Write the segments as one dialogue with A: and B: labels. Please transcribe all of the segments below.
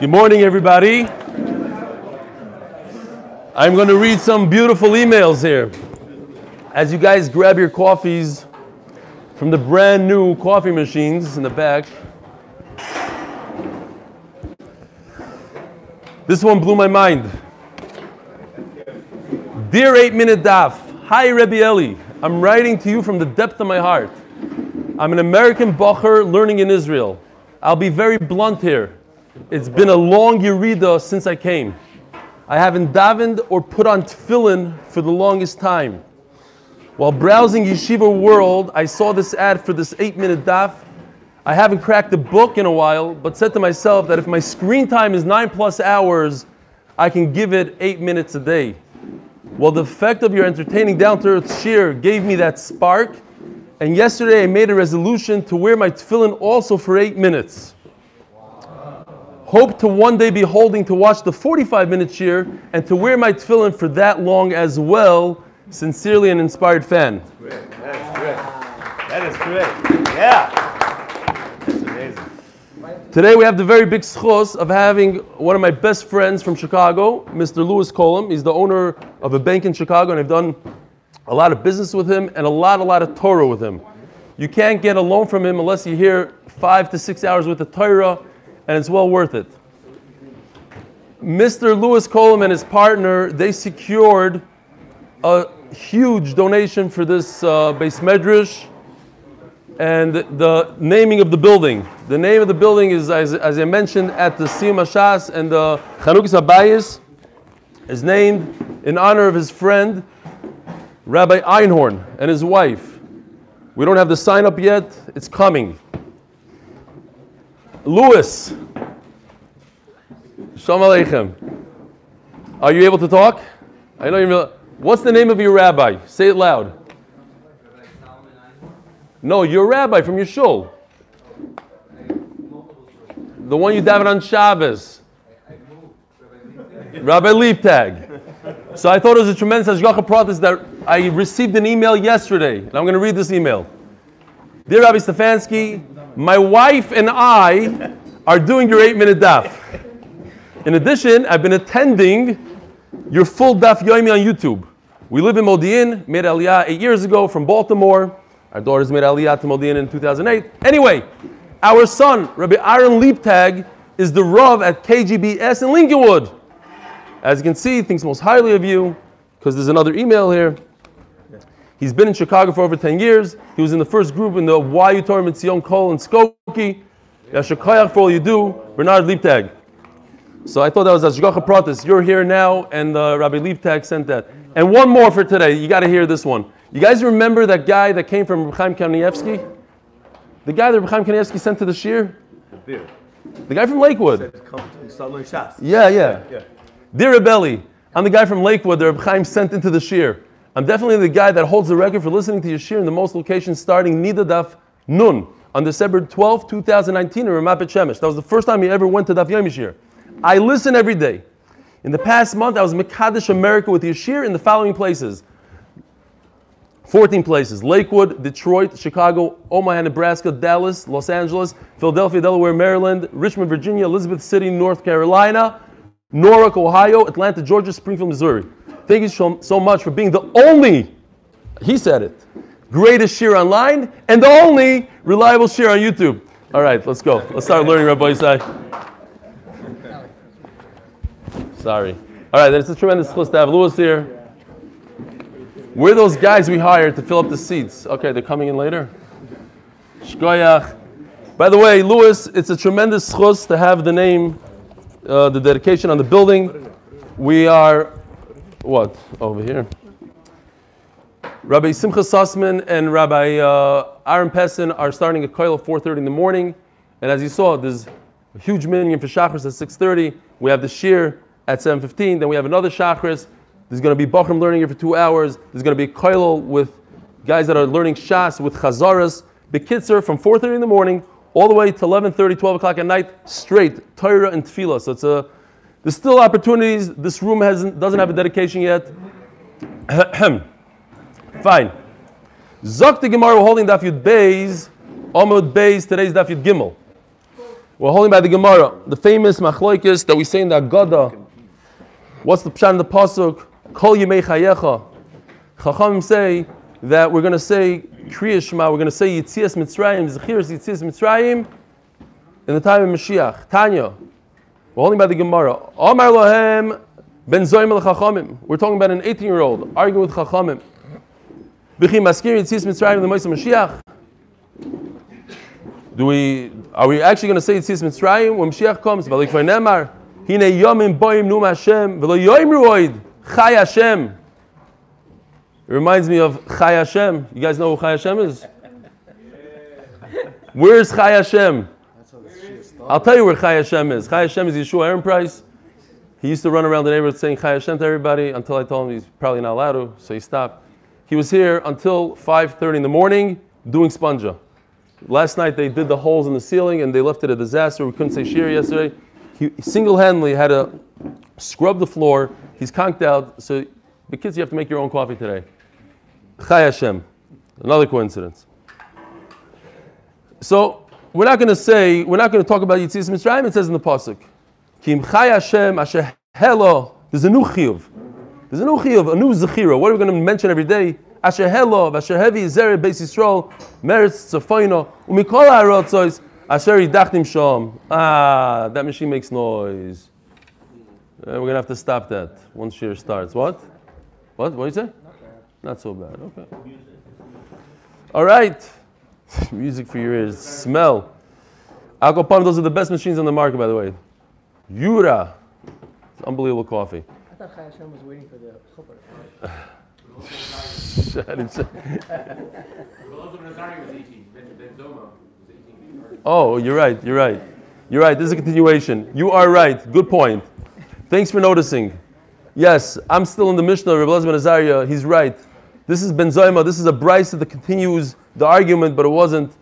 A: Good morning, everybody. I'm going to read some beautiful emails here. As you guys grab your coffees from the brand new coffee machines in the back, this one blew my mind. Dear 8 Minute Daf, Hi Rebbe Eli, I'm writing to you from the depth of my heart. I'm an American bocher learning in Israel. I'll be very blunt here. It's been a long Yerida since I came. I haven't davened or put on tefillin for the longest time. While browsing Yeshiva World, I saw this ad for this eight minute daf. I haven't cracked the book in a while, but said to myself that if my screen time is nine plus hours, I can give it eight minutes a day. Well, the effect of your entertaining down to earth sheer gave me that spark, and yesterday I made a resolution to wear my tefillin also for eight minutes hope to one day be holding to watch the 45 minute cheer and to wear my tefillin for that long as well. Sincerely, an inspired fan.
B: Great. That's great. That is great. Yeah. That's amazing.
A: Today we have the very big schos of having one of my best friends from Chicago, Mr. Lewis Colum. He's the owner of a bank in Chicago, and I've done a lot of business with him and a lot, a lot of Torah with him. You can't get a loan from him unless you hear five to six hours with the Torah and it's well worth it. Mr. Lewis Coleman and his partner, they secured a huge donation for this uh, base medrash and the naming of the building. The name of the building is, as, as I mentioned, at the Siyum Hashas and the Chanukah Abayis is named in honor of his friend, Rabbi Einhorn, and his wife. We don't have the sign up yet, it's coming. Louis. Shalom Aleichem. Are you able to talk? I know you're. What's the name of your rabbi? Say it loud. No, your rabbi from your shul. The one you daven on Shabbos. Rabbi Liebtag. So I thought it was a tremendous hashgacha pratis that I received an email yesterday, and I'm going to read this email. Dear Rabbi Stefansky, my wife and I are doing your eight minute daf. In addition, I've been attending your full daf yomi on YouTube. We live in Modi'in, made Aliyah eight years ago from Baltimore. Our daughters made Aliyah to Modi'in in 2008. Anyway, our son, Rabbi Aaron Liebtag, is the Rav at KGBS in Lincolnwood. As you can see, thinks most highly of you, because there's another email here. He's been in Chicago for over 10 years. He was in the first group in the YU Torah Mitzion Kol and Skokie. Yashakayach for all you do, Bernard Liebtag. So I thought that was Ashgacha Pratis. You're here now, and uh, Rabbi Liebtag sent that. And one more for today. You got to hear this one. You guys remember that guy that came from Chaim Kanievsky? The guy that Chaim Kanievsky sent to the Shir?
B: The
A: The guy from Lakewood.
B: Shas.
A: Yeah, yeah.
B: Yeah.
A: Dear Rebelli, I'm the guy from Lakewood that Reb Chaim sent into the Shir. I'm definitely the guy that holds the record for listening to Yeshir in the most locations starting Nida Daf Nun on December 12, 2019 in Ramat Shemesh. That was the first time he ever went to Daf Yom Yeshir. I listen every day. In the past month, I was Mekadesh America with Yeshir in the following places. 14 places Lakewood, Detroit, Chicago, Omaha, Nebraska, Dallas, Los Angeles, Philadelphia, Delaware, Maryland, Richmond, Virginia, Elizabeth City, North Carolina, Newark, Ohio, Atlanta, Georgia, Springfield, Missouri. Thank you so, so much for being the only, he said it, greatest shir online and the only reliable shir on YouTube. All right, let's go. Let's start learning, Rabbi Isai. Sorry. All right, it's a tremendous chus to have Louis here. We're those guys we hired to fill up the seats. Okay, they're coming in later. Shkoyach. By the way, Louis, it's a tremendous chus to have the name, uh, the dedication on the building. We are, what, over here? Rabbi Simcha Sussman and Rabbi uh, Aaron Pessin are starting a koil at 4.30 in the morning. And as you saw, there's a huge minyan for Shachris at 6.30. We have the shir at 7.15. Then we have another Shachris. There's going to be Bachram learning here for two hours. There's going to be koil with guys that are learning Shas with Chazaras. Bekitzer from 4.30 in the morning all the way to 11.30, 12 o'clock at night, straight, Torah and Tefillah. So it's a, there's still opportunities. This room hasn't, doesn't have a dedication yet. Fine. Zok the Gemara we're holding Daf Yud Beis Amud Beis, today's Daf Yud Gimel. We're holding by the Gemara, the famous Machloikis that we say in the Agada. What's the pshat in the pasuk? Kol Yemei Chayecha. Chachamim say that we're going to say Kriya Shema, we're going to say Yitzias Mitzrayim, Zechiras Yitzias Mitzrayim in the time of Mashiach. Tanya. We're holding by the Gemara. Amar Lohem Ben Zoyim Chachamim. We're talking about an 18 year old arguing with Chachamim. B'chi Maskir Yitzias Mitzrayim the Moisa Mashiach. Do we, are we actually going to say Yitzias Mitzrayim when Mashiach comes? V'alik Nemar. Hine Yomim Boim Num Hashem. V'lo Yoim Ruoid. Chai Hashem. It reminds me of Chai Hashem. You guys know who Chai Hashem is? Where's Chai Hashem? I'll tell you where Chai Hashem is. Chai Hashem is Yeshua Aaron Price. He used to run around the neighborhood saying Chai Hashem to everybody until I told him he's probably not allowed to, so he stopped. He was here until 5.30 in the morning doing sponja. Last night they did the holes in the ceiling and they left it a disaster. We couldn't say shir yesterday. He single-handedly had to scrub the floor. He's conked out. So the kids, you have to make your own coffee today. Chai Hashem. Another coincidence. So we're not going to say, we're not going to talk about Yitzis Mitzrayim. It says in the pasuk, Kim Chai Hashem Asher Helo. There's a new chiyuv. There's a new chiyuv, a new zechira. What are we going to mention every day? Asher Helo, Asher Hevi Zeret Beis Yisrael, Meretz Tzafoino, Umikol HaRotzois, Asher Yidachtim Shom. Ah, that machine makes noise. Uh, we're going to have to stop that once year starts. What? What? What do you say? Not so bad. Okay. All right. Music for your ears. Smell. Alcopon, those are the best machines on the market, by the way. Yura. It's unbelievable coffee.
C: I thought Hashem was waiting for the chuppah.
A: I didn't say-
D: Veloso Nazari was 18. Ben, ben Zoma was 18.
A: Oh, you're right. You're right. You're right. This is a continuation. You are right. Good point. Thanks for noticing. Yes, I'm still in the Mishnah. Rabbi Elazar Azariah, he's right. This is Ben Zoyma. This is a brisa that continues the argument, but it wasn't.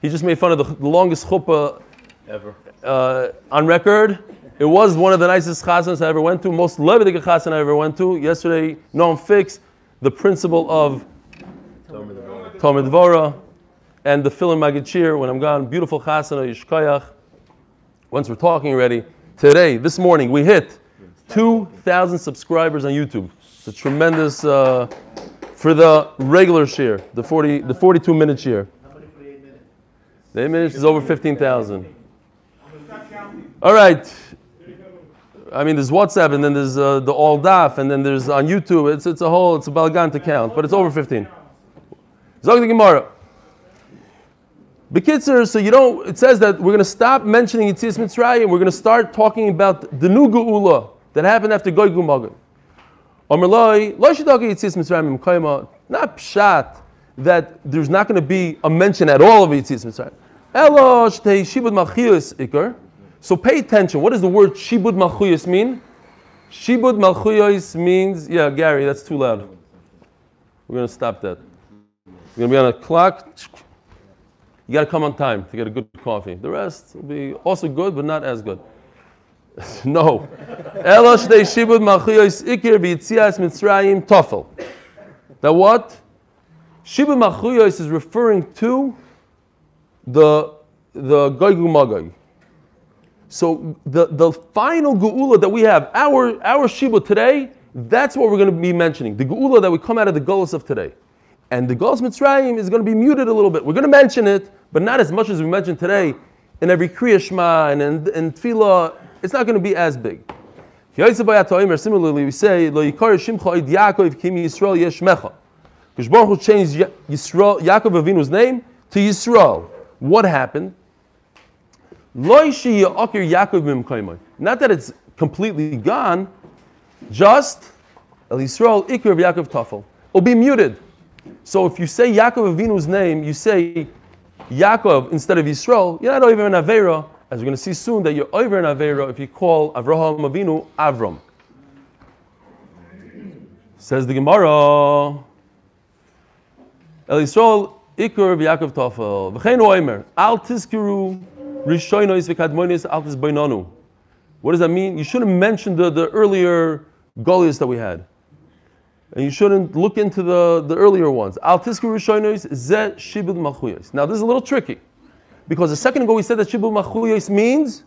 A: He just made fun of the, the longest chuppah
B: Ever.
A: uh, on record. It was one of the nicest chasanas I ever went to, most levitic chasana I ever went to. Yesterday, Noam Fix, the principle of Talmud Dvora, and the Philim Magachir, when I'm gone, beautiful chasana, Yishkayach. Once we're talking already, today, this morning, we hit 2,000 subscribers on YouTube. It's a tremendous, uh, for the regular share, the 40, the 42 minute share. The eight minutes is over 15,000. All right. I mean, there's WhatsApp, and then there's uh, the All Daf, and then there's on YouTube. It's, it's a whole, it's a balagan to count, but it's over 15. Zog the Gemara. Bekitzer, so you don't, it says that we're going to stop mentioning Yitzias Mitzrayim. We're going to start talking about the new Geula that happened after Goy Gumagim. Not pshat that there's not going to be a mention at all of Yitzias Mitzrayim. So pay attention. What does the word shibud malchuyos mean? Shibud malchuyos means, yeah, Gary, that's too loud. We're going to stop that. We're going to be on a clock. You got to come on time to get a good coffee. The rest will be also good, but not as good. no. Shibud. That what? Shibud malchuyos is referring to the the goygu magog. So the, the final geula that we have, our our shiba today, that's what we're going to be mentioning. The geula that we come out of the gullus of today, and the gullus mitzrayim is going to be muted a little bit. We're going to mention it, but not as much as we mentioned today. In every kriya shema and in, in tefillah, it's not going to be as big. Similarly, we say lo. Because Baruch Hu changed Yisrael, Yaakov Avinu's name to Yisrael. What happened? Not that it's completely gone, just El Yisrael of Yaakov tafel. It'll be muted. So if you say Yaakov Avinu's name, you say Yaakov instead of Yisrael, you're not over in Avera, as we're going to see soon that you're over in Avera if you call Avraham Avinu Avram. Says the Gemara, El Yisrael Ikur v'Yakov Tafel. V'chein oimer, al tizkiru rishoynois v'kadmonis al tizbainonu. What does that mean? You shouldn't mention the, the earlier Goliaths that we had. And you shouldn't look into the, the earlier ones. Al tizkiru rishoynois ze shibud malchuyos. Now this is a little tricky. Because a second ago we said that Shibud Malchuyos means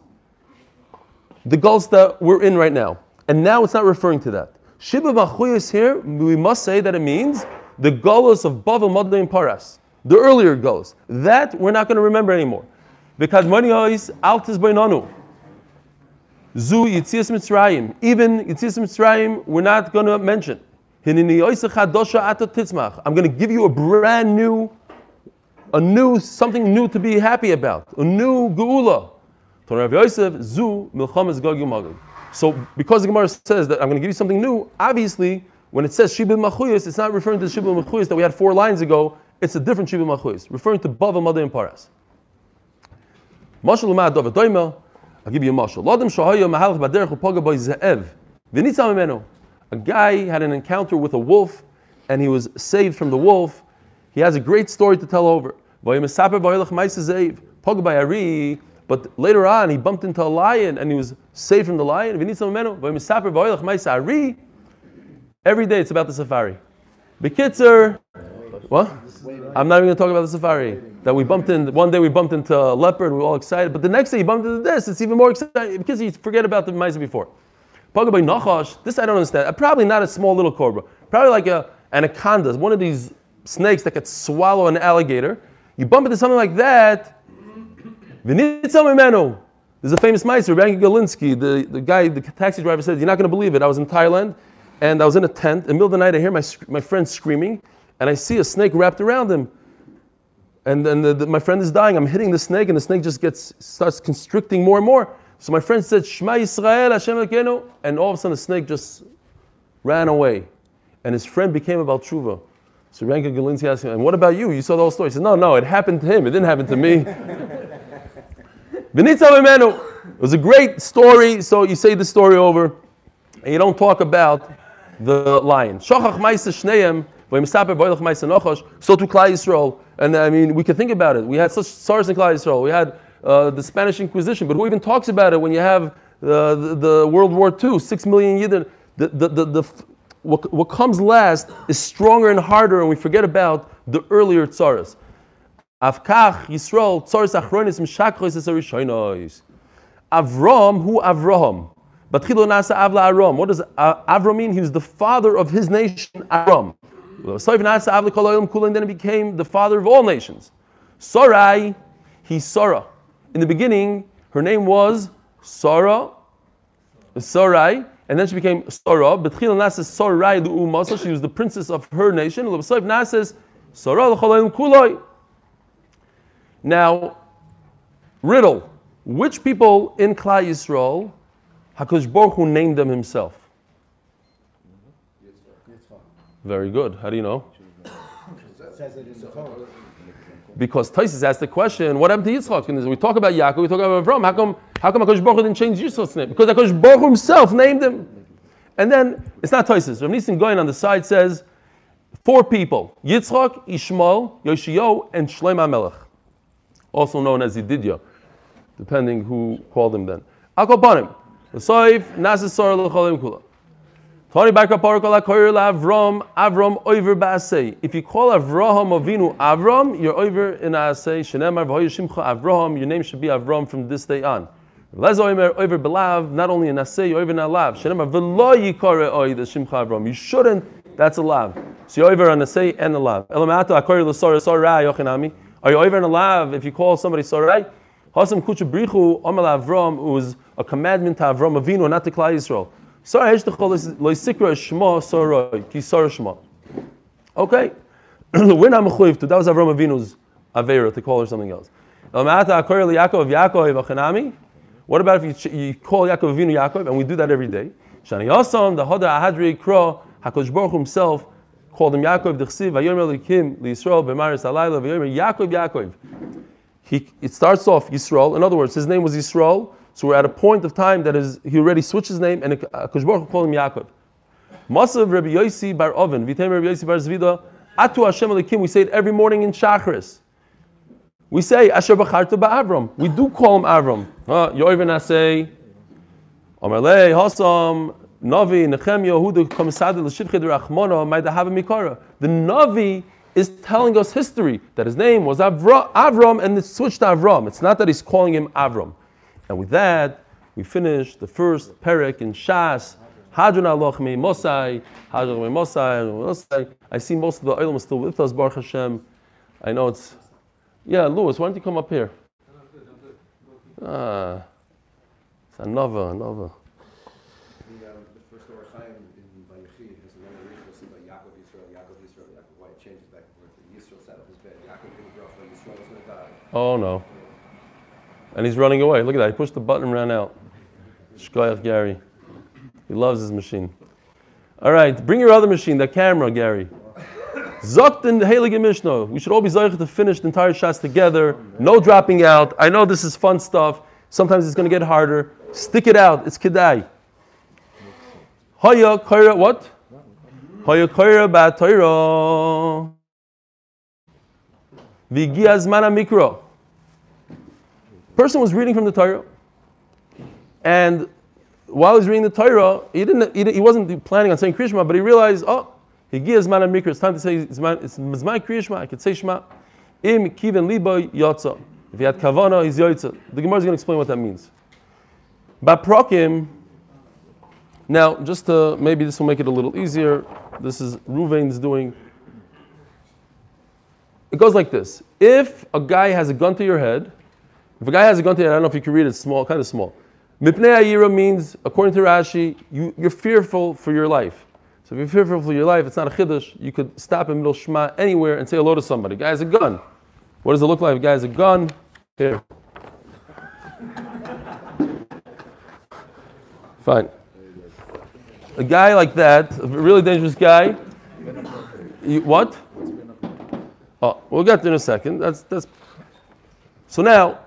A: the gulls that we're in right now. And now it's not referring to that. Shibud Malchuyos here, we must say that it means the gullus of Bavel, Madai, and Paras. The earlier gulls. That we're not going to remember anymore. Because Maniois Altis Bainanu. Zu Yitzias Mitzrayim. Even Yitzias Mitzrayim, we're not going to mention. I'm going to give you a brand new, a new, something new to be happy about. A new Geula. Zu Milchamas. So because the Gemara says that I'm going to give you something new, obviously, when it says Shibud Malchuyos, it's not referring to the Shibud that we had four lines ago. It's a different Shibud Malchuyos, referring to Bavel, Madai, and Paras. Mashal I'll give you a mashal. A guy had an encounter with a wolf, and he was saved from the wolf. He has a great story to tell over. But later on, he bumped into a lion, and he was saved from the lion. Every day it's about the safari. Bekitzer, what? I'm not even going to talk about the safari. That we bumped in, one day we bumped into a leopard, we were all excited, but the next day you bumped into this, it's even more exciting because you forget about the mice before. Pagabay Nachash, this I don't understand. Probably not a small little cobra. Probably like a anaconda, one of these snakes that could swallow an alligator. You bump into something like that. There's a famous mice, Rabbi Galinsky, the, the guy, the taxi driver said, You're not going to believe it. I was in Thailand and I was in a tent. In the middle of the night, I hear my, my friend screaming, and I see a snake wrapped around him. And then the, the, my friend is dying. I'm hitting the snake, and the snake just gets starts constricting more and more. So my friend said, Shema Yisrael, Hashem Elokeinu, and all of a sudden the snake just ran away. And his friend became about tshuva. So Ranka Galinsky asked him, and what about you? You saw the whole story. He said, no, no, it happened to him. It didn't happen to me. It was a great story, so you say the story over, and you don't talk about the lion. Shochach Maisa Shneim, Vayimsaper Boilach Maisa Nochosh, so to Klal Yisrael. And I mean, we can think about it. We had such SARS in Klal Yisrael. We had uh, the Spanish Inquisition, but who even talks about it when you have uh, the, the World War II, six million Yidden? The, the, the, the, what, what comes last is stronger and harder, and we forget about the earlier tsaras. Avkach Yisrael tsaras achronis mishakrois esarishoinois. Avram, who Avraham? But nasa avla Aram. What does Avram mean? He was the father of his nation, Aram. Then he became the father of all nations. Sarai, he's Sarah. In the beginning, her name was Sarah, Sarai, and then she became Sarah. But nasa Sarai the She was the princess of her nation. Now, riddle. Which people in Klal Yisrael Hakadosh Baruch Hu named them himself. Very good. How do you know? Because Tosfos asked the question, what happened to Yitzchak? And we talk about Yaakov, we talk about Avram. How come, how come HaKadosh Baruch didn't change Yitzchak's name? Because HaKadosh Baruch himself named him. And then, it's not Tosfos. Rav Nissen going on the side says, four people, Yitzchak, Ishmael, Yoshio, and Shlomo HaMelech. Also known as Yedidya, depending who called him then. Akopanim. V'soif nasasor l'cholim kula. Tani bakra parakol hakoyer Avram, Avram over ba'asei. If you call Avraham Avinu Avram, you're over in Asei. Shenemar v'hoyer shimcha Avram, your name should be Avram from this day on. Not only in you're over in Alav. Shenemar v'lo yikore oy the shimcha Avram. You shouldn't, that's a lav. So you're over on Asei and a lav. Elamata hakoyer l'sor sorai yochinami. Are you over a lav if you call somebody sorai? Hasam kucha brichu Avram, a commandment to Avram Avinu, not to Klal Yisrael. Okay, we're not mechuyev to. That was Avram Avinu's avera to call her something else. What about if you, you call Yaakov Avinu Yaakov, and we do that every day? Shani Yasam, the Hoda Ahadri Kro, Hakadosh Baruch himself called him Yaakov Dechsiv, Vayomer Elikim, Yisrael, Bemaris Alayla, Vayomer Yaakov Yaakov. He, it starts off Yisrael. In other words, his name was Yisrael. So we're at a point of time that is he already switched his name, and Akash Baruch called him Yaakov. Masav Rabbi Yosi bar Avin, Vitem Rabbi Yosi bar Zvida, Atu Hashem Elikim. We say it every morning in Shachris. We say Asher Bacharta Avram. We do call him Avram. Yoivin Asay, Amalei Hasam, Navi Nechem Yehuda Komisadi L'Shivchid Rachmona Maidahava Mikara. The Navi is telling us history that his name was Avra, Avram and it's switched to Avram. It's not that he's calling him Avram. And with that, we finish the first perek in Shas. Hadron Aloch Mosai, Hadron me Mosai, Mosai. I see most of the Olam still with us, Baruch Hashem. I know it's, yeah, Louis, why don't you come up here? Ah, it's another, another.
E: The, the first Or Chaim in has a long reference about Yaakov Yisrael, Yaakov Yisrael, Yaakov. Why it changes back and forth. Yisrael sat up his bed. Yaakov didn't grow up. Yisrael was going to die.
A: Oh no. And he's running away. Look at that. He pushed the button and ran out. Shkoyach Gary. He loves his machine. All right, bring your other machine, the camera, Gary. Zokt in the Heilige Mishnah. We should all be zeichet to finish the entire Shas together. No dropping out. I know this is fun stuff. Sometimes it's going to get harder. Stick it out. It's kedai. Haya kaira what? Haya ba Torah. V'giya zman mikro. Person was reading from the Torah, and while he's reading the Torah, he didn't. He, he wasn't planning on saying Krishma, but he realized, oh, Higia zman mikro. It's time to say zman. It's zman Krishma. I could say Shema. Im kiven libo yotza. If he had kavana, he's yotza. The Gemara is going to explain what that means. Baprokim. Now, just to maybe this will make it a little easier. This is Ruvain's doing. It goes like this: If a guy has a gun to your head, if a guy has a gun to your head, I don't know if you can read it. It's small, kind of small. Mipnei ayira means, according to Rashi, you, you're fearful for your life. So if you're fearful for your life, it's not a chiddush. You could stop in middle shema anywhere and say hello to somebody. Guy has a gun. What does it look like? Guy has a gun. Here. Fine. A guy like that, a really dangerous guy. You, what? Oh, we'll get there in a second. That's that's. So now,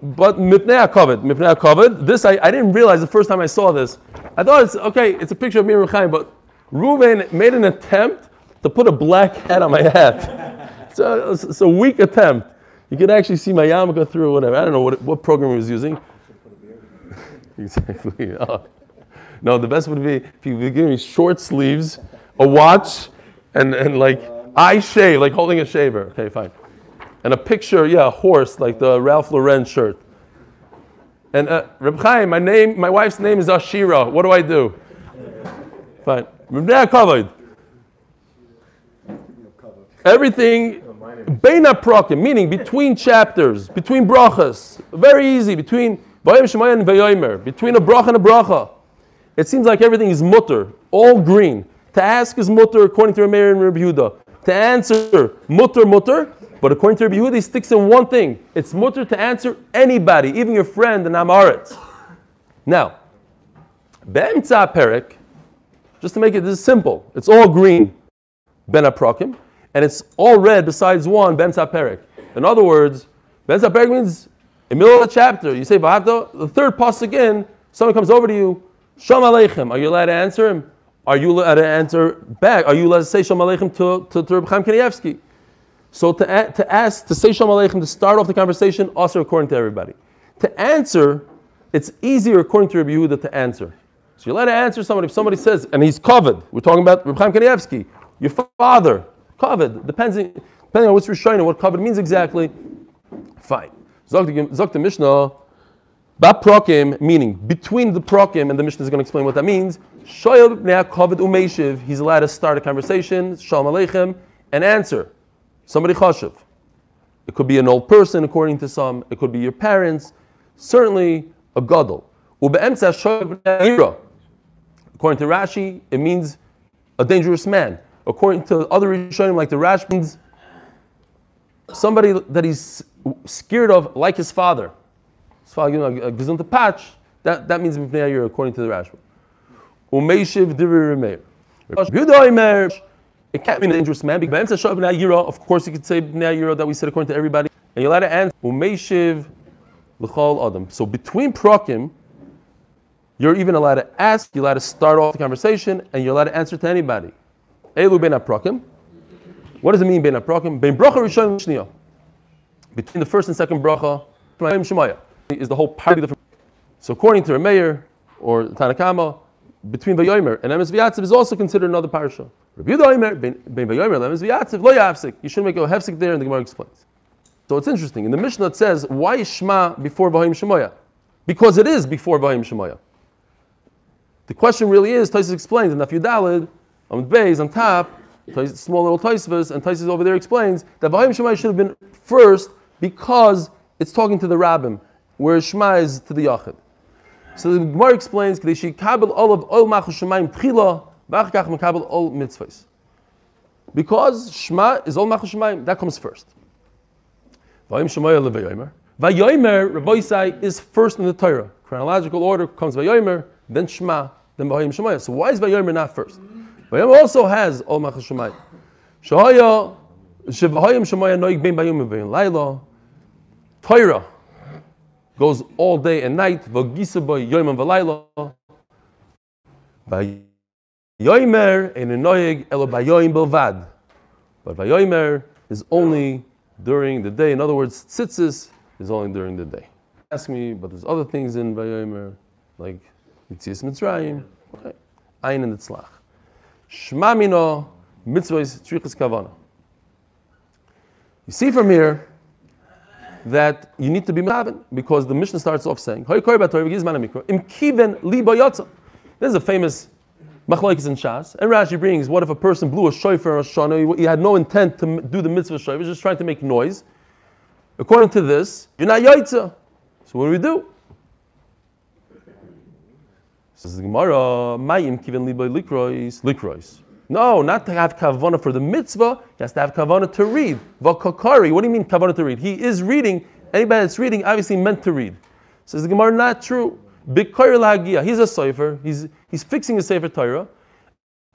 A: but mipnei covered, mipnei covered. This I, I didn't realize the first time I saw this. I thought it's okay. It's a picture of me and but Reuven made an attempt to put a black hat on my hat. it's, a, it's a weak attempt. You can actually see my yarmulke through or whatever. I don't know what, what program he was using. exactly. Oh. No, the best would be if you would give me short sleeves, a watch, and, and like eye shave, like holding a shaver. Okay, fine. And a picture, yeah, a horse, like the Ralph Lauren shirt. And uh, Reb Chaim, my name, my wife's name is Ashira. What do I do? Fine. Everything, Beina Prokim, meaning between chapters, between brachas. Very easy, between Vayim Shemayim and Vayomer, between a bracha and a bracha. It seems like everything is mutter, all green. To ask is mutter according to Rameir and Rabbi Yehuda. To answer, mutter, mutter. But according to Rabbi Yehuda, he sticks in one thing. It's mutter to answer anybody, even your friend and Amaret. Now, Be'emtza Perek, just to make it this simple, it's all green, Ben Aprokim, and it's all red besides one, Ben Perek. In other words, Ben Perek means in the middle of the chapter, you say Vahafta, the third pasuk again, someone comes over to you, Shalom Aleichem. Are you allowed to answer him? Are you allowed to answer back? Are you allowed to say Shalom Aleichem to, to, to Reb Chaim Kanievsky? So to, to ask, to say Shalom Aleichem, to start off the conversation, also according to everybody. To answer, it's easier according to Rabbi Yehuda to answer. So you're allowed to answer somebody. If somebody says, and he's covered, we're talking about Reb Chaim Kanievsky, your father, covered, depends, depending on which Rishonim, what covered means exactly, fine. Zok the Mishnah, Ba prokim, meaning between the prokim, and the Mishnah is going to explain what that means. Shoyel b'nei kavod umeishiv. He's allowed to start a conversation, shalom aleichem, and answer. Somebody chashuv. It could be an old person, according to some. It could be your parents. Certainly a gadol. According to Rashi, it means a dangerous man. According to other Rishonim, like the Rashi, means somebody that he's scared of, like his father. His father him a gesunte patch. That, that means according to the Rashi. Umeishiv. It can't be an dangerous man. Because of course you could say that we said according to everybody. And answer Umeishiv L'chol Adam. So between Prokim, you're even allowed to ask, you're allowed to start off the conversation, and you're allowed to answer to anybody. Elu Ben. What does it mean Ben Prokim? Ben Bracha Rishon Shniya. Between the first and second bracha, is the whole party. Of the, so according to Rameir or Tanakama, between Vayomer and Emes V'yatziv is also considered another parsha. Rabbi Yehuda ben vayomer v'yatziv lo. You shouldn't make a hefsik there, and the Gemara explains. So it's interesting. In the Mishnah it says, why is Shema before Vahim Shemoya? Because it is before Vahim Shemoya. The question really is, Tosfos explains in Nafyu Dalid, on Beis, on top, small little Tosfos, and Tosfos over there explains that Vahim Shemoya should have been first because it's talking to the Rabbim, whereas Shema is to the Yachid. So the Gemara explains, Kadeshi kabel olav ol machu shemayim tchila, v'ach kach mekabel ol mitzvahs. Because Shema is ol machu shemayim, that comes first. Vayim Shemaya levayomer. Vayomer, Rabbi Yisai, is first in the Torah. Chronological order comes Vayomer, then Shema, Shemaya. So why is Vayomer not first? Vayomer also has ol machu shemayim. Shahaya, shevayim Shemaya noig ben Vayomer vein Laila. Torah goes all day and night. V'gisa boy yoyim v'layla. Vayomer ein noyeg elo bayoyim belvad. But vayomer is only during the day. In other words, tzitzis is only during the day. Ask me, but there's other things in vayomer like Yitzias Mitzrayim, okay. Ein and Tzlach. Shema mino mitzvahs tzrichas kavana. You see from here that you need to be Maven because the mission starts off saying. This is a famous machlokes in Shas. And Rashi brings, what if a person blew a shofar or a shana, he had no intent to do the mitzvah shofar, just trying to make noise. According to this, you're not yotza. So what do we do? Says the Gemara, "Mayim kiven li bay likrois, likrois." No, not to have kavana for the mitzvah. He has to have kavana to read. Vakakari. What do you mean kavana to read? He is reading. Anybody that's reading obviously meant to read. Says the Gemara, not true. Bikar lagia. He's a sefer. He's he's fixing a sefer Torah.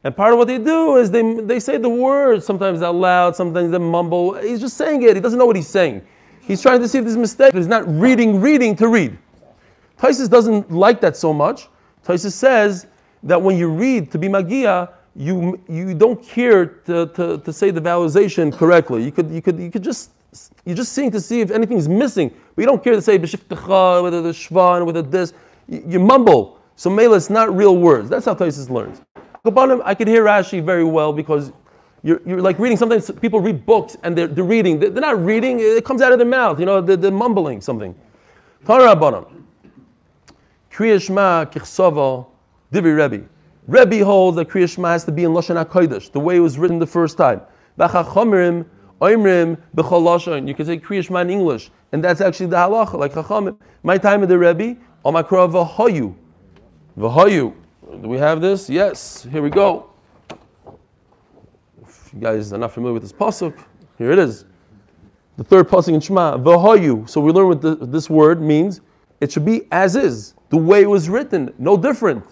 A: And part of what they do is they, they say the words sometimes out loud, sometimes they mumble. He's just saying it. He doesn't know what he's saying. He's trying to see if there's a mistake. But he's not reading, reading to read. Tosfos doesn't like that so much. Tosfos says that when you read to be magia, you you don't care to, to, to say the vowelization correctly. You could you could you could just you're just seeing to see if anything's missing, but you don't care to say b'shiftecha with the shvan the this. You, you mumble. So mela, it's not real words. That's how Tosfos learns. I could hear Rashi very well because you're, you're like reading. Sometimes people read books and they're, they're reading. They're, not reading. It comes out of their mouth. You know, they're, they're mumbling something. Torah Rabbanim. Kriya Shema Divi Rebbe. Rebbe holds that Kriya Shema has to be in Lashon HaKodesh, the way it was written the first time. V'chachomrim oimrim b'chol. You can say Kriya Shema in English, and that's actually the halacha, like Chachamim. My time of the Rebbe, Omakra v'hoyu. V'hoyu. Do we have this? Yes. Here we go. If you guys are not familiar with this pasuk, here it is. The third pasuk in Shema, v'hoyu. So we learn what the, this word means. It should be as is, the way it was written, no different.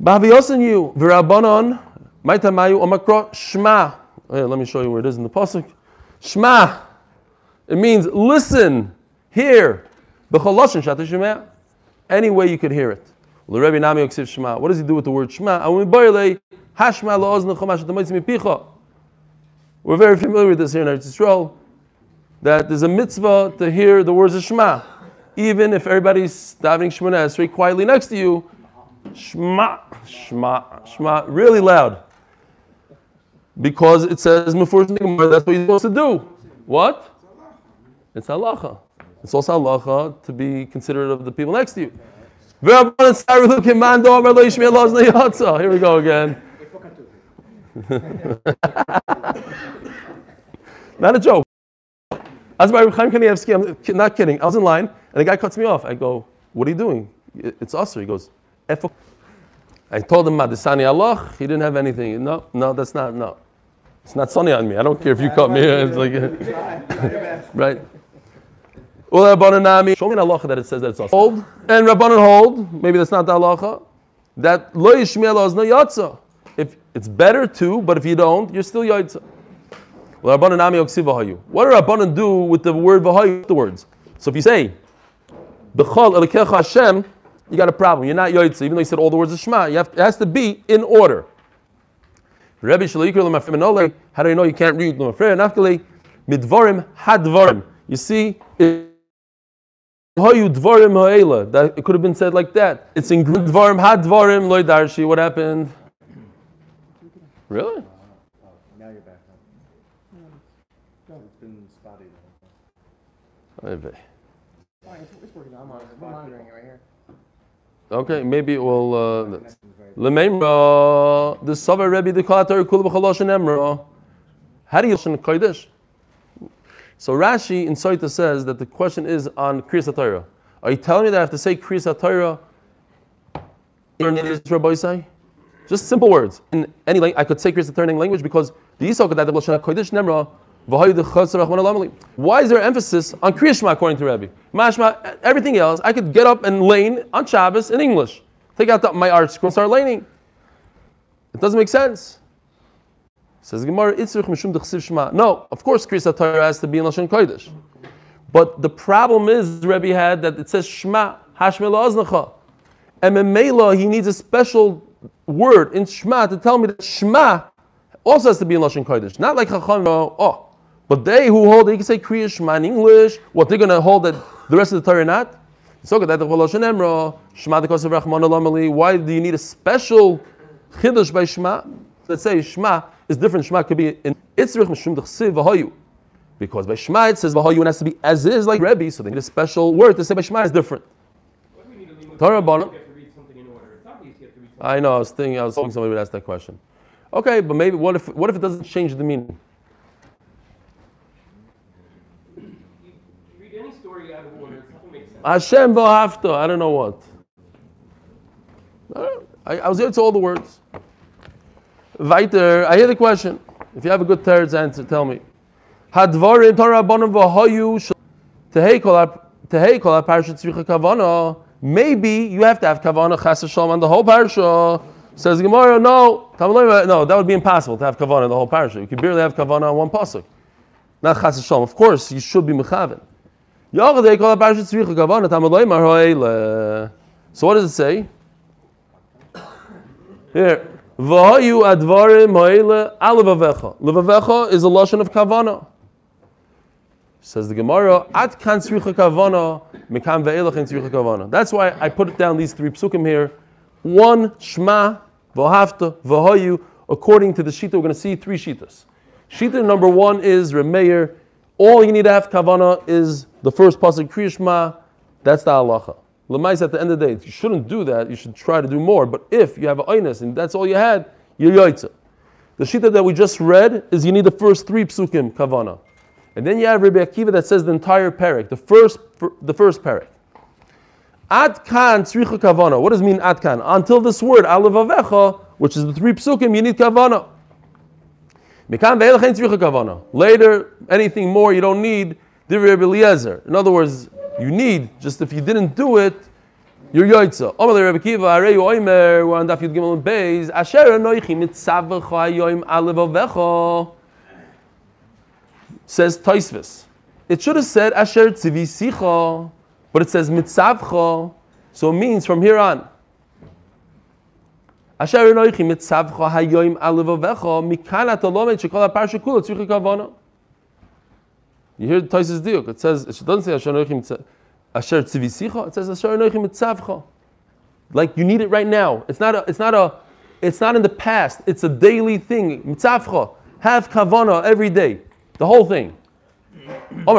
A: B'haviyosan v'rabbanon, maitamayu Omakro, shma. Oh, let me show you where it is in the pasuk. Shma. It means listen, hear. B'choloshin shata shema. Any way you could hear it. L'Rebbe Nami Yoksiv Shema. What does he do with the word Shema? Hashma la'oznu chomash atamoitz mipicha. We're very familiar with this here in Eretz Yisrael. That there's a mitzvah to hear the words of Shema, even if everybody's davening Shemona Esrei quietly next to you. Shema, Shema, Shema, really loud. Because it says that's what you're supposed to do. What? It's halacha. It's also halacha to be considerate of the people next to you. Here we go again. Not a joke. By Kanievsky, I'm not kidding. I was in line, and the guy cuts me off. I go, What are you doing? It's us. He goes, I told him, Madisani Allah. He didn't have anything. No, no, that's not, no. It's not sunny on me. I don't care if you cut me. It's like, right. Show me an halacha that it says that it's us. Hold, and Rabbanan hold, maybe that's not the halacha, that lo yishmiel is no yatza. If it's better to, but if you don't, you're still yatza. Well, Rabbanan nami yoksiv v'hayu. What do Rabbanan do with the word v'hayu, the words? So if you say, b'chol elikecha Hashem, you got a problem. You're not yotze, even though you said all the words of Shema. You have, it has to be in order. Rabbi how do you know you can't read? Nafkali, midvarim hadvarim. You see, it. That it could have been said like that. It's in. Dvarim had dvarim loy darshi. What happened? Really?
B: Oh, now you're back on. It's been spotty.
A: Oy vey.
C: Fine, it's, it's working. I'm, monitoring it right here.
A: Okay, maybe it will. Uh, Lememra, the Sava Rebbe, the Kalatar, Kula B'chalosh Emra. How do you listen Kodesh? So Rashi in Soita says that the question is on Kriyas HaTorah. Are you telling me that I have to say Kriyas HaTorah in? Just simple words. In any language, I could say Kriyas HaTorah in language because the Yisrael could have the Kodesh Nemra. Why is there emphasis on Kriya Shema according to Rabbi? Mashma, everything else, I could get up and lane on Shabbos in English. Take out the, my ArtScroll, start laning. It doesn't make sense. Says Gemara, Itzrich Mishum. No, of course Kriyas Torah has to be in Lashon Kodesh. But the problem is, Rebbe had that it says Shema, Hashmel Oznacha. And Memela, he needs a special word in Shema to tell me that Shema also has to be in Lashon Kodesh. Not like Chacham, oh, but they who hold, they can say Kriya Shema in English. What they're going to hold that the rest of the Torah not? Why do you need a special chiddush by Shema? Let's say Shema is different. Shema could be in Itzrich Mishum V'Hayu. Because by Shema it says V'Hayu and has to be as is like Rebbe, so they need a special word to say by Shema is different. Torah
D: something.
A: I know. I was thinking. I was hoping somebody would ask that question. Okay, but maybe what if what if it doesn't change the meaning?
D: You you read any story out of order, it doesn't make sense.
A: Hashem v'ahavta. I don't know what. I, I, was here to all the words. Weiter. I hear the question. If you have a good third answer, tell me. Hadvarim Torah bonim v'hoyu tehei kol ha-parsha tzricha kavana. Maybe you have to have kavana chas v'shalom on the whole parsha. Says Gemara, no, no, that would be impossible to have kavana the whole parsha. You could barely have kavana on one pasuk. Not chas v'shalom. Of course, you should be mechaven. So what does it say? Here, v'hayu advarim hoyle alevavecha. Levavecha is a lashon of kavana. Says the Gemara, at kan tzricha kavana, mikam ve'elach in tzricha kavana. That's why I put down these three psukim here. One, shma, v'hafta, v'hayu. According to the shita, we're going to see three shitas. Shita number one is Remeir. All you need to have kavana is the first pasuk Kriya Shema. That's the halacha. Lemais at the end of the day, you shouldn't do that. You should try to do more. But if you have an einus and that's all you had, you're yoitza. The shita that we just read is you need the first three psukim kavana. And then you have Rabbi Akiva that says the entire parak, the first, the first parak. Ad kan tzricha kavana. What does mean ad kan? Until this word alevavecha, which is the three psukim, you need kavana. Mikan ve'elach ein tzricha kavana. Later, anything more you don't need. In other words, you need. Just if you didn't do it, you're yoitza. Says Tosfos. It should have said Asher Tzivisicha, but it says Mitzavcha, so it means from here on. Asher Enoichi Mitzavcha Hayoim Alevavecha, Mikana Talomet Shekol HaParsha Kula Tzricha Kavana. You hear the Tosfos Diuk, it says, it doesn't say Asher Enoichi Mitzav- Asher Tzivisicha, it says Asher Enoichi Mitzavcha. Like you need it right now. It's not a, it's not a, it's not in the past. It's a daily thing. Mitzavcha. Have kavana every day. The whole thing. But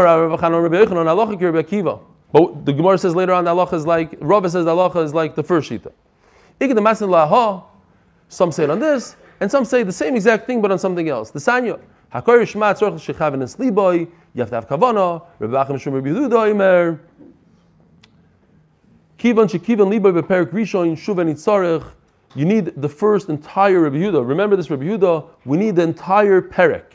A: the Gemara says later on, the halacha is like, Rabbi says the halacha is like the first shita. Some say it on this, and some say the same exact thing, but on something else. The Sanya. Hakor Yishma tzorch shechaven es liboy. You have to have kavana. Rabbi Achim Shum Rabbi Yehuda Omer. Kivan shekivan liboy beperik rishon shuven itzarech. You need the first entire Rabbi Yehuda. Remember this Rabbi Yehuda. We need the entire perik.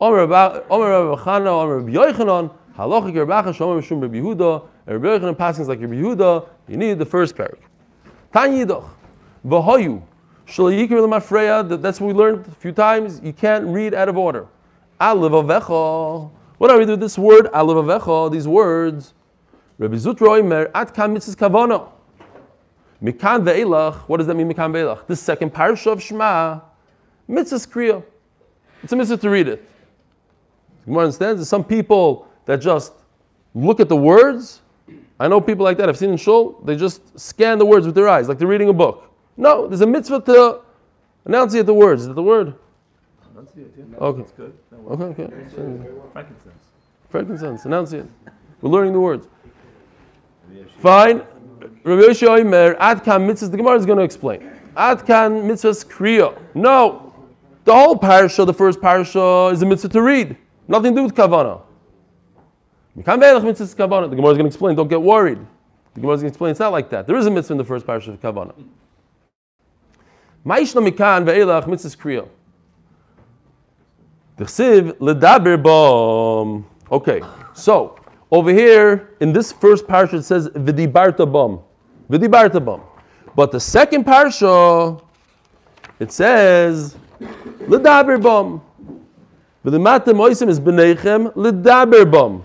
A: Omer Rabbi Chana, Omer Rabbi Yochanan, Halacha Rabbi Acha, Shomer Mishum Rabbi Yehuda, and Rabbi Yochanan passing like Rabbi Yehuda. You need the first parak. Tan Yidach, V'hoyu, That's what we learned a few times. You can't read out of order. What are we doing with this word? These words. Rabbi Zutra Omer At Kam Mitzvah Kavana. Mikan Ve'elach. What does that mean? Mikan Ve'elach. This second parsha of Shema. Mitzvah Kriya. It's a mitzvah to read it. You understand? There's some people that just look at the words. I know people like that. I've seen in shul. They just scan the words with their eyes, like they're reading a book. No, there's a mitzvah to enunciate the words. Is that the word?
B: Enunciate, yeah.
A: Okay.
B: That's good. That.
A: Okay, okay.
B: Frankincense.
A: Frankincense. Enunciate. We're learning the words. Fine. Rabbi Yoshi Oimer, Adkan mitzvahs, the Gemara is going to explain. Adkan mitzvahs kriya. No. The whole parasha, the first parasha, is a mitzvah to read. Nothing to do with kavana. Mikan ve'elach mitzvahs kavana. The Gemara is going to explain. Don't get worried. The Gemara is going to explain. It's not like that. There is a mitzvah in the first parasha of kavana. Ma'ishna mikan ve'elach mitzvahs kriya. T'chsiv ledaber bom. Okay, so over here in this first parsha it says v'dibarta bom, v'dibarta bom, but the second parsha it says ledaber bom. V'dimata moisim is b'neichem ledaber bom.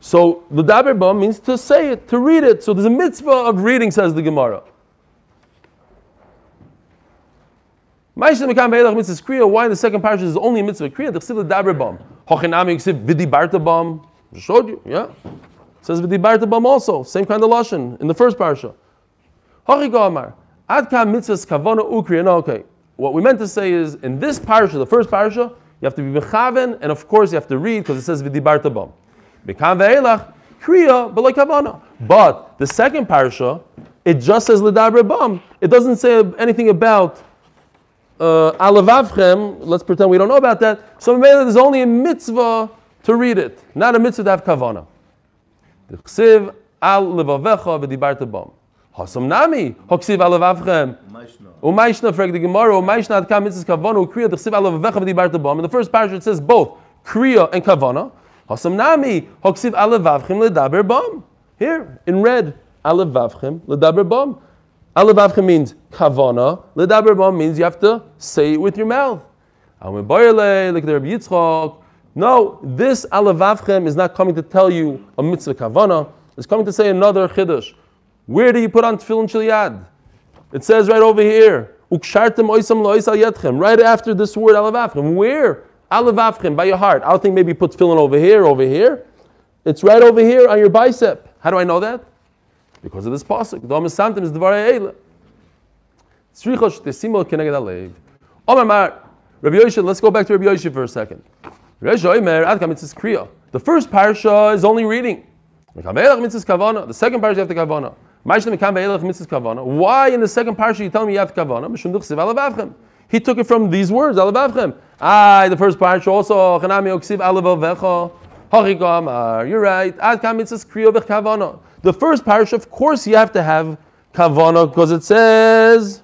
A: So ledaber bom means to say it, to read it. So there's a mitzvah of reading, says the Gemara. Ma'ishna Mekan Ve'elach mitzvah kriya. Why in the second parasha is only a mitzvah kriya? The chsiv daber bam. Hochinami chsiv vidi barta bam. I showed you, yeah. It says vidi barta bam also. Same kind of lashon in the first parasha. Hochigo amar. Ad mitzvahs kavona ukriya. No, okay. What we meant to say is in this parasha, the first parasha, you have to be mechaven, and of course you have to read because it says vidi barta bam. Mekan Ve'elach kriya, but like kavana. But the second parasha, it just says ledaber bam. It doesn't say anything about Uh, alavavchem, let's pretend we don't know about that. So maybe there's only a mitzvah to read it, not a mitzvah to have kavana. The chsiv al levavecha v'dibarta bam. Hasam nami hoksiv al levavchem. Umayshna frag the Gemara. Umayshna ad kam mitzvah kavana ukriya. The chsiv al levavecha v'dibarta bam. In the first parasha it says both kriya and kavana. Hasam nami hoksiv al levavchem ledaber bam. Here in red al levavchem ledaber bam. Alavavchem means kavana. Ledaber means you have to say it with your mouth. No, this alavavchem is not coming to tell you a mitzvah kavana. It's coming to say another chiddush. Where do you put on tefillin shel It says right over here. Ukshartem oisam loisal yetchem. Right after this word alavavchem. Where? Alavavchem, by your heart. I don't think maybe you put tefillin over here, over here. It's right over here on your bicep. How do I know that? Because of this pasuk. The Omer Samtim is Dvarei Eile. Tzricha shtesimo keneged alev. Omer Mar. Rabbi Yoshe, let's go back to Rabbi Yoshe for a second. Rabbi Yoshe Omer, ad kam kriya. The first parasha is only reading. The second parasha you have to kavana. Why in the second parasha you tell me you have kavana? He took it from these words, alavavchem. Ah, the first parasha also. You're right. Ad kam kriya v'kavana. The first parasha, of course, you have to have kavana because it says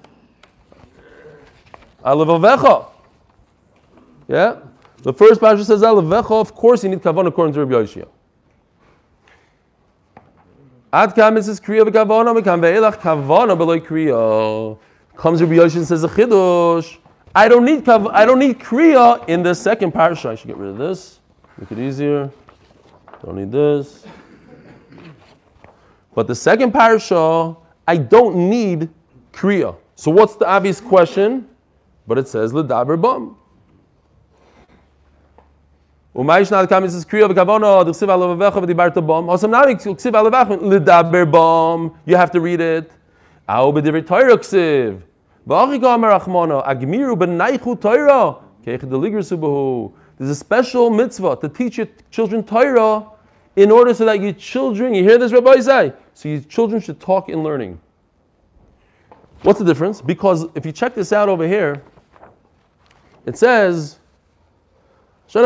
A: alavavecha. Yeah? The first parasha says alavavecha. Of course, you need kavana according to Rabbi Yoshia. Ad kam mitzvahs kriya v'kavana mekam ve'elach kavana beloy kriya. Comes Rabbi Yoshia and says a chidush. I don't need kav- I don't need kriya in the second parasha. I should get rid of this. Make it easier. Don't need this. But the second parasha, I don't need kriya. So what's the obvious question? But it says ledaber bam. Umayishna kam says kriya v'kavono d'chsiv alavavecha v'dibarta bam. Osam nami d'chsiv alavavcha ledaber bam. You have to read it. Ksiv. V'achi gomer achmono agmiru b'naichu Torah. Keich deligrusu b'hu. There's a special mitzvah to teach your children Torah in order so that your children, you hear this, Rabbi say, so your children should talk in learning. What's the difference? Because if you check this out over here, it says. It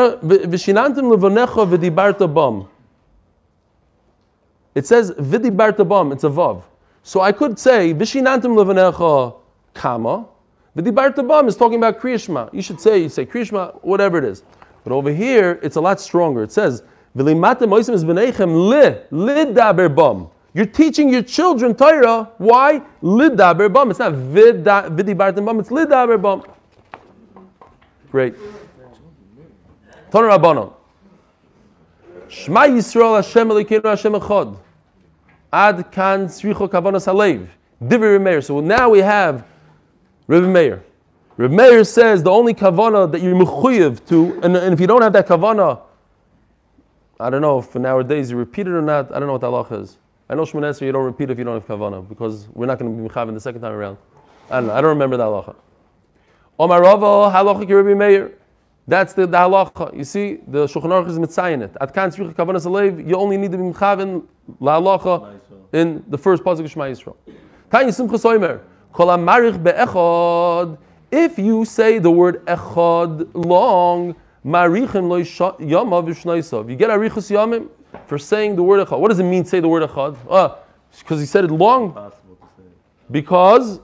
A: says v'dibarta bam. It's a vav. So I could say "V'shinantim levonecha kama." V'dibarta bam is talking about kriyishma. You should say you say kriyishma, whatever it is. But over here, it's a lot stronger. It says "V'limata moisim is b'neichem li lidaber bam." You're teaching your children Torah. Why? Lidaber. It's not vidibartim. It's lidaber. Great. Toner Rabbanon. Shema Yisrael Hashem Elokeinu Hashem Echad. Ad kan tzricho kavanas halev. Divrei Meir. So now we have Rebbe Meir. Rebbe Meir says the only kavana that you're mechuyev to, and, and if you don't have that kavana, I don't know if nowadays you repeat it or not. I don't know what the halacha is. I know Shemon Esrei you don't repeat if you don't have kavana because we're not going to be mechav in the second time around. I don't know. I don't remember that halacha. Omar Rava halacha ki Rabbi Meir. That's the, the halacha. You see, the Shulchan Aruch is mitzayin it. At kan tzricha kavanas alev, you only need to be mchaven la halacha in the first pasuk of Shema Yisrael. Tanya Simchas Omer, kol amarich be'echad. If you say the word echad long, marichem lo yamav v'shnaisav. You get arichus yamim for saying the word echad. What does it mean? Say the word echad. Ah, because he said it long.
B: Possible to say.
A: Because,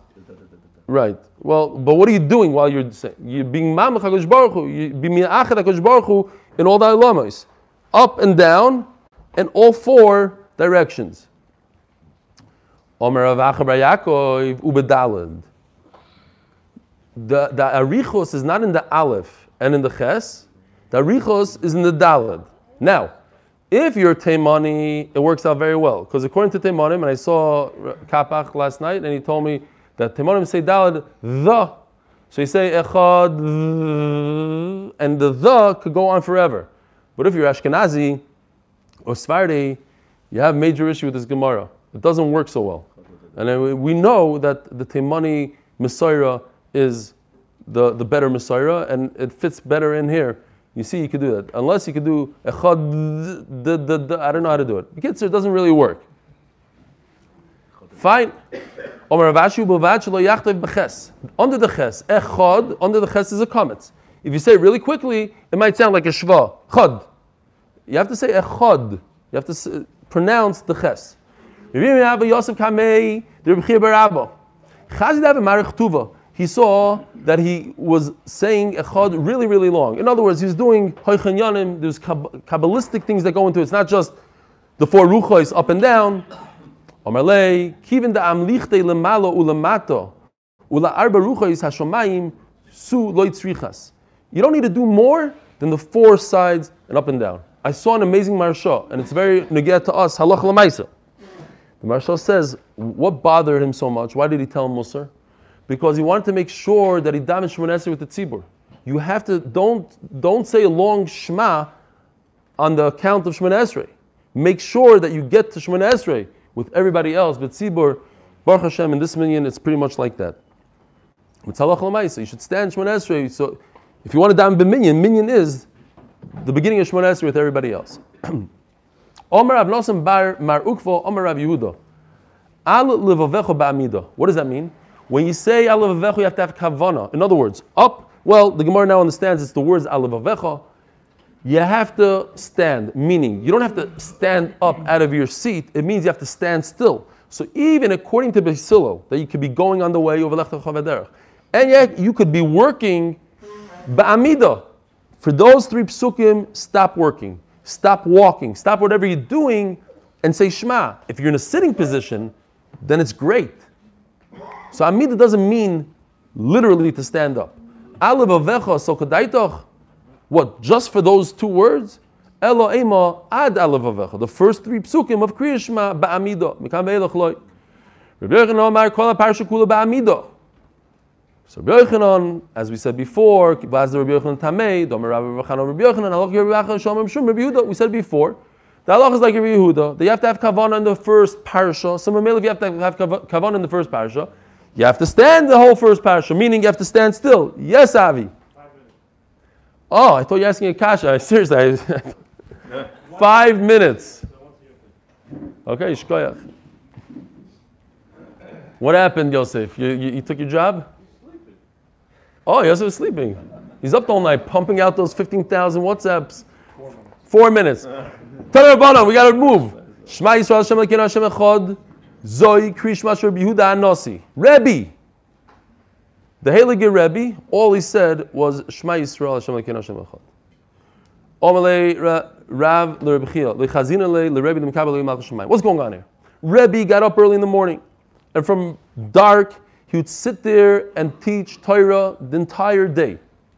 A: right. Well, but what are you doing while you're saying? You're being mamach HaKadosh Baruch Hu. You're being HaKadosh Baruch Hu in all the ilamas. Up and down, and all four directions. Omer Rav Acha Bar Yaakov ubedalad. The, the arichos is not in the aleph and in the ches. The arichos is in the dalad. Now, if you're Taimani, it works out very well. Because according to Taimanim, and I saw Kapach last night, and he told me that Taimanim say dalad, the. So you say echad, and the the could go on forever. But if you're Ashkenazi or Sfardi, you have major issue with this Gemara. It doesn't work so well. And we know that the Taimani Messiah is the, the better Messiah, and it fits better in here. You see, you could do that. Unless you could do I don't know how to do it. Because it doesn't really work. Fine. Under the ches, under the ches is a comment. If you say it really quickly, it might sound like a shva. Chad. You have to say echad. You have to uh, pronounce the ches. Yosef Kamei. He saw that he was saying echad really, really long. In other words, he's doing hoichan yanim. There's kab- kabbalistic things that go into it. It's not just the four ruchos up and down. Omerlei, kivin da amlichte lemalo ulamato, ula arba ruchos hashomayim su loy tzrichas. You don't need to do more than the four sides and up and down. I saw an amazing Maharsha, and it's very neged to us, halach lamaisa. The Maharsha says, what bothered him so much? Why did he tell Musar? Because he wanted to make sure that he damaged Shemon Esrei with the tzibur. You have to, don't, don't say a long Shema on the account of Shemon Esrei. Make sure that you get to Shemon Esrei with everybody else. But tzibur, Baruch Hashem, in this minyan, it's pretty much like that. You should stand Shemon Esrei. So if you want to down minyan, minyan is the beginning of Shemon Esrei with everybody else. Omer Bar Mar Ukvo, Omer Rav Yehuda. What does that mean? When you say al levavecho, you have to have kavana. In other words, up. Well, the Gemara now understands it's the words al levavecho. You have to stand, meaning you don't have to stand up out of your seat. It means you have to stand still. So even according to Beis Hillel, that you could be going on the way over Lech Lecha and yet you could be working ba'amida. For those three psukim, stop working, stop walking, stop whatever you're doing, and say Shema. If you're in a sitting position, then it's great. So amida doesn't mean literally to stand up. Alev avecha. What? Just for those two words? Elo ad alev. The first three psukim of Kriya Shema ba'amida. Mikam ve'elach loy. Rabbi Yochanan Omar kol kula ba'amida. So Rabbi Yochanan, as we said before, the Rabbi Yochanan Tamei, Domer Rabbi Yochanan Rabbi Yochanan, Halach Rabbi Yochanan Shomim Shum Rabbi Yehuda. We said before, the halach is like Rabbi Yehuda. That you have to have kavanah in the first parsha. So if you have to have kav- kavanah in the first parsha, you have to stand the whole first parsha, meaning you have to stand still. Yes, Avi. Oh, I thought you were asking a kasha. Seriously, I- five minutes. Okay, shkoyach. What happened, Yosef? You, you, you took your job? Oh, Yosef was sleeping. He's up all night pumping out those 15,000 WhatsApps. Four minutes. Tell Rabbanon, we got to move. Shema Yisrael Hashem Hashem Echad. Zoi Krish Masher Yehuda Anosi. Rebbe. The Heilige Rebbe, all he said was Shema Yisrael Hashem Elokeinu Hashem Echad. Rav L'Rebbe Chia. L'chazina le L'Rebbe L'Mkabel L'Malchus Shemayim. What's going on here? Rebbe got up early in the morning. And from dark, he would sit there and teach Torah the entire day.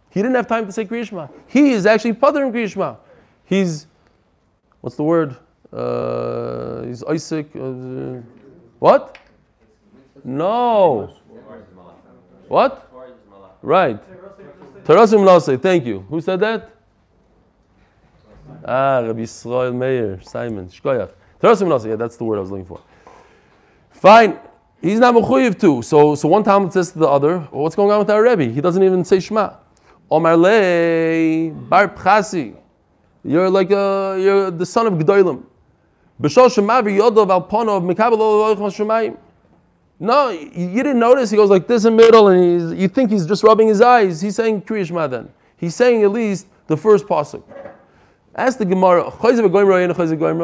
A: He didn't have time to say Kriyishma. He is actually Padar in Kriyishma. He's, what's the word? Uh, he's Isaac. Uh, what? No. What? Right. Tarasim Nase, thank you. Who said that? Ah, Rabbi Israel Meir, Simon, Shkoyach. Tarasim Nase, yeah, that's the word I was looking for. Fine. He's not mechuyev too. So, so one Talmud says to the other, well, "What's going on with our Rebbe? He doesn't even say Shema." Omar le bar pchasi. You're like a, you're the son of Gedolim. No, you didn't notice. He goes like this in the middle, and he's, you think he's just rubbing his eyes. He's saying Kriya Shema then. He's saying at least the first pasuk. Ask the Gemara.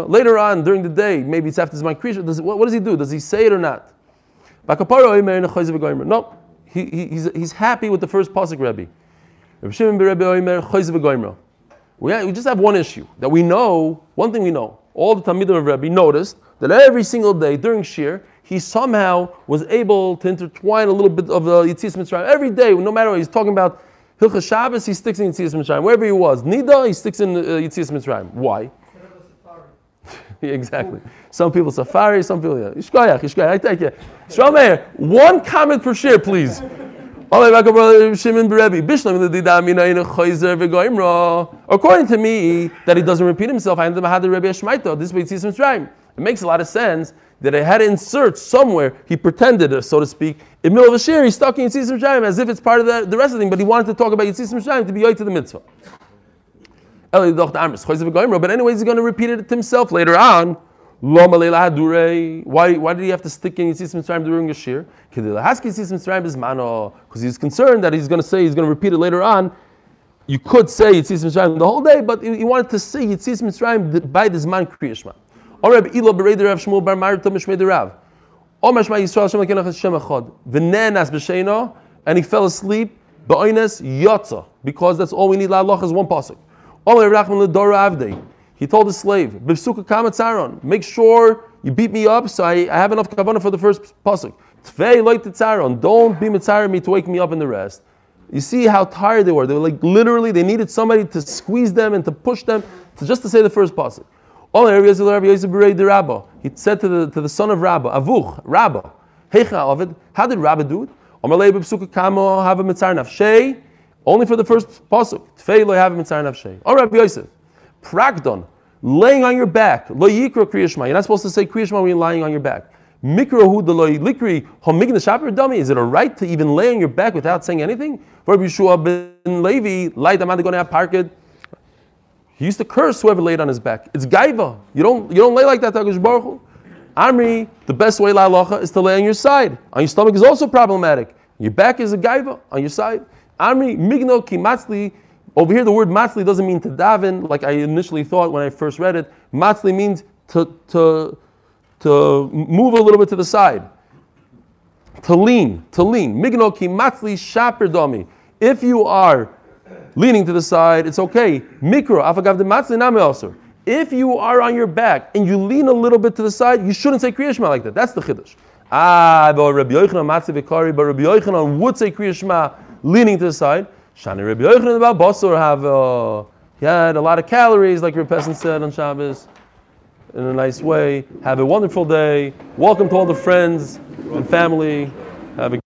A: Later on during the day, maybe it's after Kriya. Does, what, what does he do? Does he say it or not? No, he, he, he's, he's happy with the first pasuk, v'goyimra. We, we just have one issue that we know. One thing we know: all the Talmidim of Rebbe noticed that every single day during Shir, he somehow was able to intertwine a little bit of the Yitzis Mitzrayim every day. No matter what he's talking about Hilchas Shabbos, he sticks in Yitzis Mitzrayim. Wherever he was, Nida, he sticks in uh, Yitzis Mitzrayim. Why? Exactly. Some people safari, some people yeah. Ishkoyach, ishkoyach. I take it. Shlomeir, one comment per share, please. According to me, that he doesn't repeat himself, I had the Rebbe Shmaita. This way, it's Mitzrayim. It makes a lot of sense that I had to insert somewhere. He pretended, uh, so to speak, in the middle of a shir, he's talking in Yitzis Mitzrayim as if it's part of the, the rest of the thing, but he wanted to talk about Yitzis Mitzrayim to be yoy to the mitzvah. But anyways, he's going to repeat it to himself later on. Why, why did he have to stick in Yitzis Mitzrayim during a shir? Because he's concerned that he's going to say, he's going to repeat it later on. You could say Yitzis Mitzrayim the whole day, but he wanted to say Yitzis Mitzrayim by the Zman Kriya Shema. Or Reb Ilo bereder Rav Shmuel bar Marta mishmei de Rav. Omer Shema Yisrael Shem Elokeinu Hashem Echad. V'nenas and he fell asleep. Because that's all we need. La is one pasuk. He told his slave, make sure you beat me up so I, I have enough kavanah for the first pasuk. Tvei loy tetzaron, don't be mitzara me to wake me up in the rest. You see how tired they were. They were like literally, they needed somebody to squeeze them and to push them to just to say the first pasuk. He said to the, to the son of Rabba, Avuch, Rabba, Heicha Ovid, how did Rabba do it? Only for the first pasuk. Tfei lo have a mitzar nafshei. Or Rabbi Yosef, Prakdon, laying on your back. Lo yikro kriyashma. You're not supposed to say kriyashma when you're lying on your back. Mikrohu de lo likri homigna shaper dummy. Is it a right to even lay on your back without saying anything? Rabbi Yehoshua ben Levi, light amad going to have parked. He used to curse whoever laid on his back. It's gaiva. You don't you don't lay like that, Tagush Baruch Hu. Amri, the best way la halacha is to lay on your side. On your stomach is also problematic. Your back is a gaiva on your side. Amri migno ki matzli. Over here, the word matzli doesn't mean to daven, like I initially thought when I first read it. Matzli means to, to, to move a little bit to the side. To lean, to lean. Migno ki matzli shaper domi. If you are leaning to the side, it's okay. Mikro, afagav de matzli name also. If you are on your back and you lean a little bit to the side, you shouldn't say Kriya Shema like that. That's the chiddush. Ah, but Rabbi Yochanan matzli vikari, but Rabbi Yochanan would say Kriya Shema leaning to the side. Shani Rabbi Yochanan about Basur have uh, he had a lot of calories, like your peasant said on Shabbos, in a nice way. Have a wonderful day. Welcome to all the friends and family. Have a